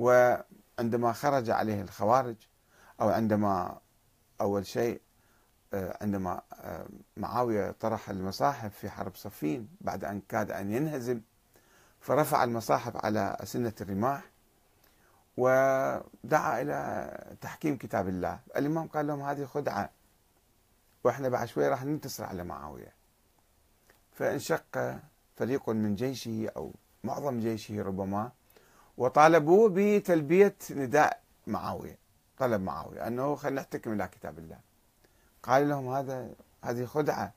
وعندما خرج عليه الخوارج أو عندما أول شيء آه، عندما آه، معاوية طرح المصاحف في حرب صفين بعد أن كاد أن ينهزم فرفع المصاحف على أسنة الرماح ودعا إلى تحكيم كتاب الله. الإمام قال لهم هذه خدعة وإحنا بعد شوي راح ننتصر على معاوية. فانشق فريق من جيشه أو معظم جيشه ربما وطالبوه بتلبية نداء معاوية طلب معاوية أنه خلينا نحتكم إلى كتاب الله. قال لهم هذا هذه خدعة.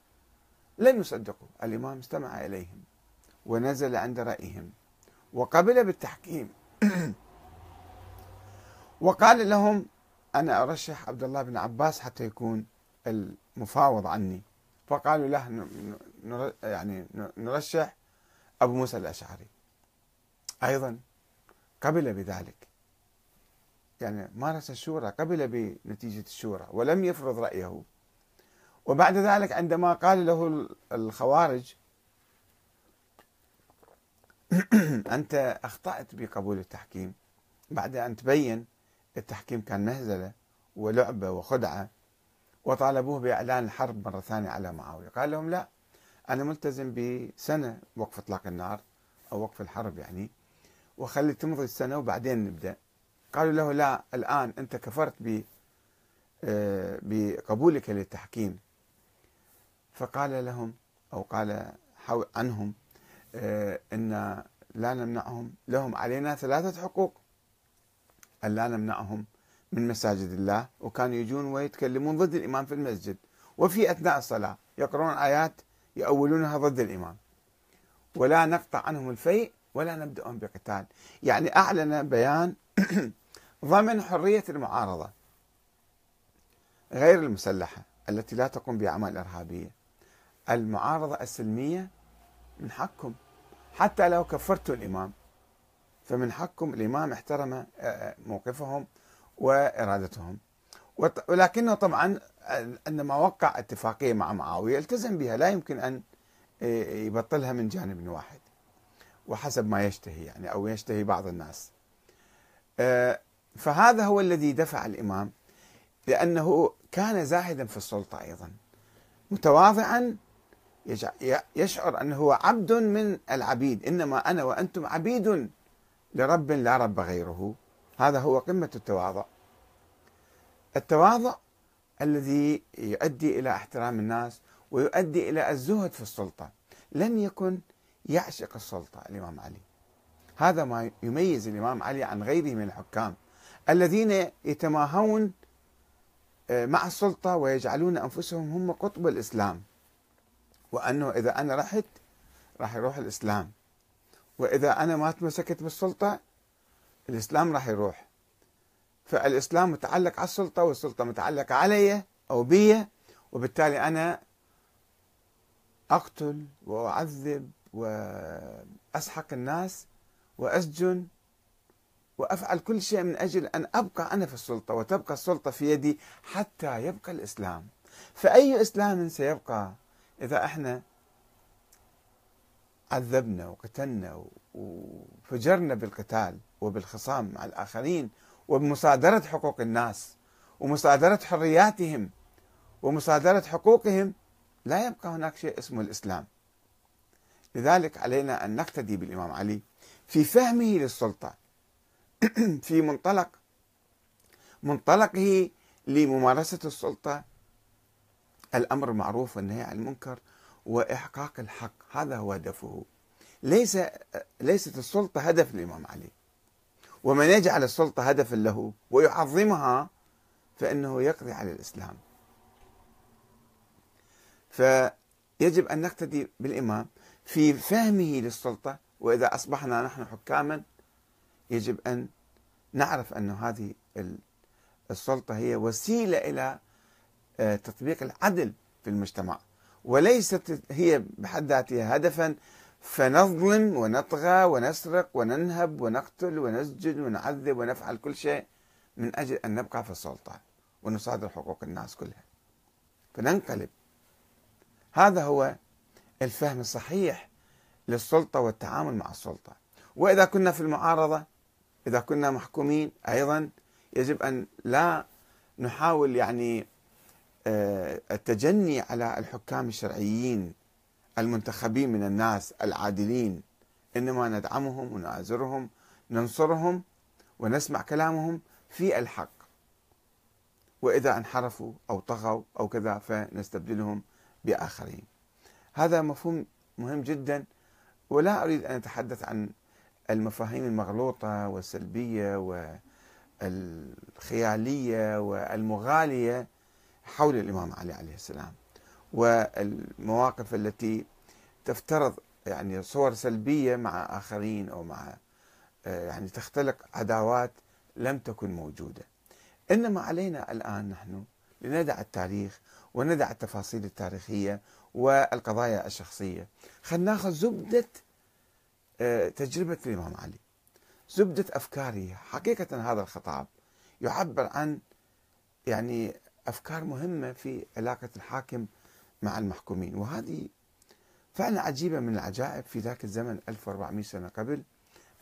لم يصدقوا الإمام استمع إليهم ونزل عند رأيهم وقبل بالتحكيم. وقال لهم أنا أرشح عبد الله بن عباس حتى يكون المفاوض عني. فقالوا له يعني نرشح أبو موسى الأشعري. أيضا قبل بذلك. يعني مارس الشورى قبل بنتيجة الشورى ولم يفرض رأيه. وبعد ذلك عندما قال له الخوارج أنت أخطأت بقبول التحكيم. بعد أن تبين التحكيم كان مهزلة ولعبة وخدعة وطالبوه بإعلان الحرب مرة ثانية على معاوية. قال لهم لا أنا ملتزم بسنة وقف إطلاق النار أو وقف الحرب يعني. وخلي تمضي السنة وبعدين نبدأ. قالوا له لا الآن أنت كفرت ب آه، بقبولك للتحكيم. فقال لهم أو قال عنهم آه، إن لا نمنعهم لهم علينا ثلاثة حقوق. أن لا نمنعهم من مساجد الله وكانوا يجون ويتكلمون ضد الإمام في المسجد. وفي أثناء الصلاة يقرؤون آيات يؤولونها ضد الإمام. ولا نقطع عنهم الفيء ولا نبدأهم بقتال. يعني أعلن بيان ضمن حرية المعارضة غير المسلحة التي لا تقوم بأعمال إرهابية. المعارضة السلمية من حقكم. حتى لو كفرتوا الإمام فمن حقكم. الإمام احترم آه، آه، موقفهم وإرادتهم. ولكنه طبعا عندما وقع اتفاقية مع معاوية التزم بها. لا يمكن أن آه، يبطلها من جانب واحد. وحسب ما يشتهي يعني أو يشتهي بعض الناس. فهذا هو الذي دفع الإمام لأنه كان زاهدا في السلطة أيضا. متواضعا يشعر أنه هو عبد من العبيد. إنما أنا وأنتم عبيد لرب لا رب غيره. هذا هو قمة التواضع. التواضع الذي يؤدي إلى احترام الناس ويؤدي إلى الزهد في السلطة. لم يكن يعشق السلطة الإمام علي. هذا ما يميز الإمام علي عن غيره من الحكام الذين يتماهون آه، مع السلطة ويجعلون أنفسهم هم قطب الإسلام. وأنه إذا أنا رحت راح يروح الإسلام. وإذا أنا ما تمسكت بالسلطة الإسلام راح يروح. فالإسلام متعلق على السلطة والسلطة متعلقة علي أو بي وبالتالي أنا أقتل وأعذب وأسحق الناس وأسجن وأفعل كل شيء من أجل أن أبقى أنا في السلطة وتبقى السلطة في يدي حتى يبقى الإسلام. فأي إسلام سيبقى إذا إحنا عذبنا وقتلنا وفجرنا بالقتال وبالخصام مع الآخرين وبمصادرة حقوق الناس ومصادرة حرياتهم ومصادرة حقوقهم لا يبقى هناك شيء اسمه الإسلام. لذلك علينا أن نقتدي بالإمام علي في فهمه للسلطة. في منطلق منطلقه لممارسة السلطة. الأمر المعروف والنهي عن المنكر وإحقاق الحق هذا هو هدفه. ليس ليست السلطة هدف الإمام علي. ومن يجعل السلطة هدفا له ويعظمها فإنه يقضي على الإسلام. فيجب أن نقتدي بالإمام. في فهمه للسلطة وإذا أصبحنا نحن حكاما يجب أن نعرف أن هذه السلطة هي وسيلة إلى آه، تطبيق العدل في المجتمع. وليست هي بحد ذاتها هدفا فنظلم ونطغى ونسرق وننهب ونقتل ونسجن ونعذب ونفعل كل شيء من أجل أن نبقى في السلطة ونصادر حقوق الناس كلها. فننقلب. هذا هو الفهم الصحيح للسلطة والتعامل مع السلطة. وإذا كنا في المعارضة إذا كنا محكومين أيضا يجب أن لا نحاول يعني آه، التجني على الحكام الشرعيين المنتخبين من الناس العادلين إنما ندعمهم ونآزرهم ننصرهم ونسمع كلامهم في الحق. وإذا انحرفوا أو طغوا أو كذا فنستبدلهم بآخرين. هذا مفهوم مهم جدا ولا أريد أن أتحدث عن المفاهيم المغلوطة والسلبية والخيالية والمغالية حول الإمام علي عليه السلام والمواقف التي تفترض يعني صور سلبية مع آخرين أو مع آه، يعني تختلق عداوات لم تكن موجودة. إنما علينا الآن نحن لندع التاريخ وندع التفاصيل التاريخية والقضايا الشخصية. خلينا ناخذ زبدة آه، تجربة الإمام علي. زبدة افكاره حقيقة هذا الخطاب يعبر عن يعني أفكار مهمة في علاقة الحاكم مع المحكومين. وهذه فعلا عجيبة من العجائب في ذاك الزمن 1400 سنة قبل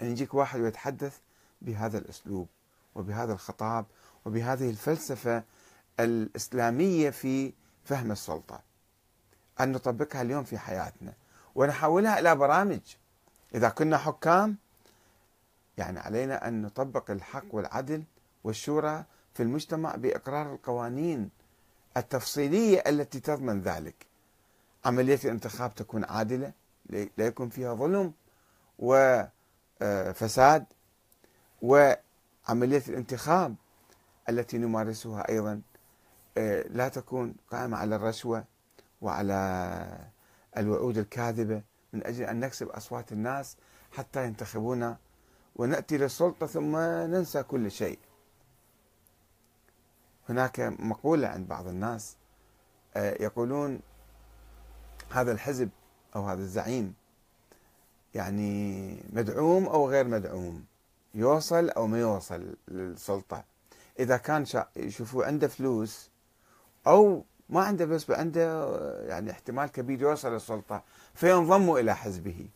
أن يجيك واحد ويتحدث بهذا الأسلوب وبهذا الخطاب وبهذه الفلسفة الإسلامية في فهم السلطة أن نطبقها اليوم في حياتنا ونحولها إلى برامج. إذا كنا حكام يعني علينا أن نطبق الحق والعدل والشورى في المجتمع بإقرار القوانين التفصيلية التي تضمن ذلك. عملية الانتخاب تكون عادلة لا يكون فيها ظلم وفساد وعملية الانتخاب التي نمارسها أيضا آه، لا تكون قائمة على الرشوة وعلى الوعود الكاذبة من أجل أن نكسب أصوات الناس حتى ينتخبونا ونأتي للسلطة ثم ننسى كل شيء. هناك مقولة عند بعض الناس آه، يقولون هذا الحزب أو هذا الزعيم يعني مدعوم أو غير مدعوم يوصل أو ما يوصل للسلطة. إذا كان يشوفوا عنده فلوس أو ما عنده فلوس عنده يعني احتمال كبير يوصل للسلطة فينضموا إلى حزبه.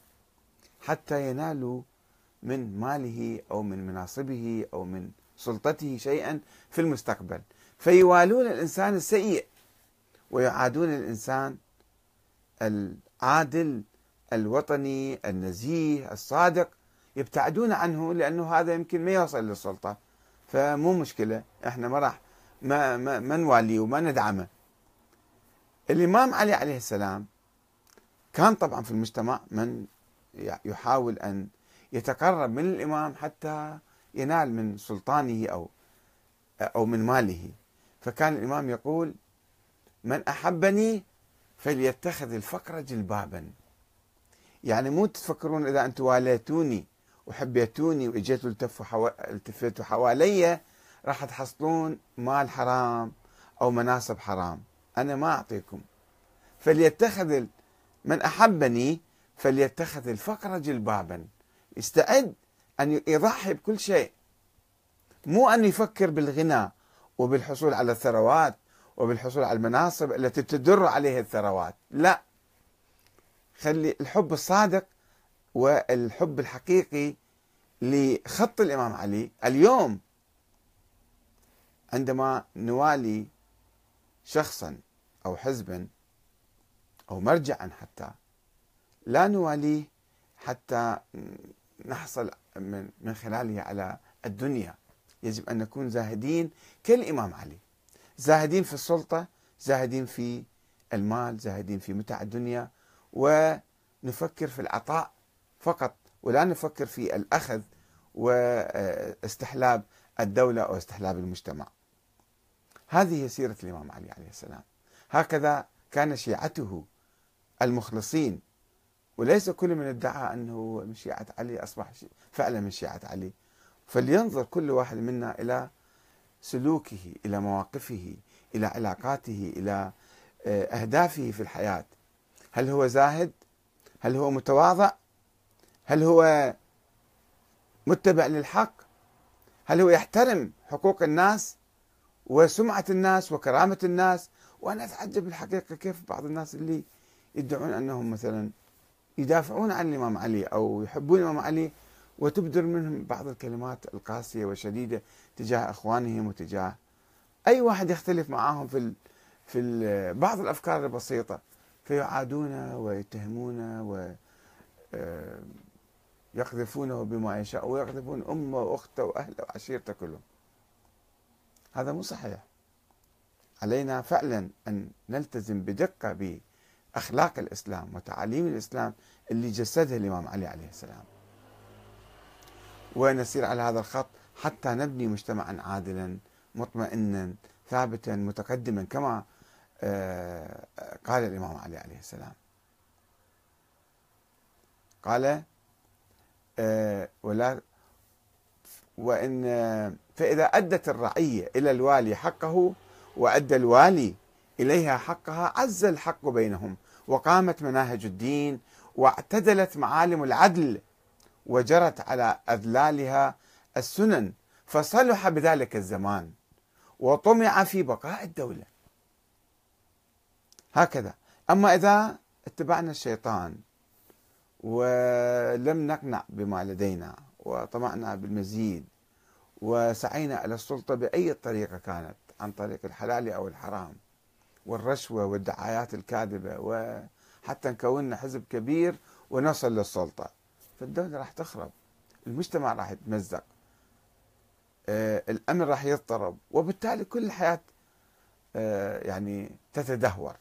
حتى ينالوا من ماله أو من مناصبه أو من سلطته شيئا في المستقبل. فيوالون الإنسان السيء ويعادون الإنسان العادل الوطني النزيه الصادق يبتعدون عنه لأنه هذا يمكن ما يوصل للسلطة. فمو مشكلة إحنا ما راح ما ما, ما نواليه وما ندعمه. الإمام علي عليه السلام كان طبعا في المجتمع من يحاول أن يتقرب من الإمام حتى ينال من سلطانه أو أو من ماله. فكان الإمام يقول من أحبني فليتخذ الفقر جلبابا. يعني مو تفكرون إذا أنتم واليتوني وحبيتوني حو... التفتوا حوالي راح تحصلون مال حرام أو مناصب حرام. أنا ما أعطيكم. فليتخذ من أحبني فليتخذ الفقر جلبابا. يستعد أن يضحي بكل شيء. مو أن يفكر بالغنى وبالحصول على الثروات وبالحصول على المناصب التي تدر عليها الثروات. لا. خلي الحب الصادق والحب الحقيقي لخط الإمام علي. اليوم عندما نوالي شخصا أو حزبا أو مرجعا حتى لا نواليه حتى نحصل من من خلاله على الدنيا. يجب أن نكون زاهدين كالإمام علي. زاهدين في السلطة زاهدين في المال زاهدين في متع الدنيا ونفكر في العطاء فقط ولا نفكر في الأخذ واستحلاب الدولة أو استحلاب المجتمع. هذه هي سيرة الإمام علي عليه السلام. هكذا كان شيعته المخلصين وليس كل من ادعى أنه من شيعة علي أصبح فعلا من شيعة علي. فلينظر كل واحد منا إلى سلوكه إلى مواقفه إلى علاقاته إلى آه، أهدافه في الحياة. هل هو زاهد؟ هل هو متواضع؟ هل هو متبع للحق؟ هل هو يحترم حقوق الناس؟ وسمعة الناس وكرامة الناس. وأنا أتعجب الحقيقة كيف بعض الناس اللي يدعون أنهم مثلا يدافعون عن الإمام علي أو يحبون الإمام علي وتبدر منهم بعض الكلمات القاسية والشديدة تجاه إخوانهم وتجاه أي واحد يختلف معهم في في بعض الأفكار البسيطة. فيعادونه ويتهمونه و آه، يقذفونه بما يشاء ويقذفون أمه وأخته وأهله وعشيرته كلهم. هذا مو صحيح. علينا فعلا أن نلتزم بدقة بأخلاق الإسلام وتعاليم الإسلام اللي جسدها الإمام علي عليه السلام. ونسير على هذا الخط حتى نبني مجتمعا عادلا مطمئنا ثابتا متقدما كما آه، قال الإمام علي عليه السلام. قال آه، ولا وإن فإذا أدت الرعية إلى الوالي حقه وأدى الوالي إليها حقها عز الحق بينهم وقامت مناهج الدين واعتدلت معالم العدل وجرت على أذلالها السنن فصلح بذلك الزمان وطمع في بقاء الدولة. هكذا. أما إذا اتبعنا الشيطان ولم نقنع بما لدينا وطمعنا بالمزيد وسعينا إلى السلطة بأي طريقة كانت عن طريق الحلال أو الحرام والرشوة والدعايات الكاذبة وحتى نكون حزب كبير ونصل للسلطة. فالدولة راح تخرب المجتمع راح يتمزق آه، الأمن راح يضطرب وبالتالي كل الحياة آه، يعني تتدهور.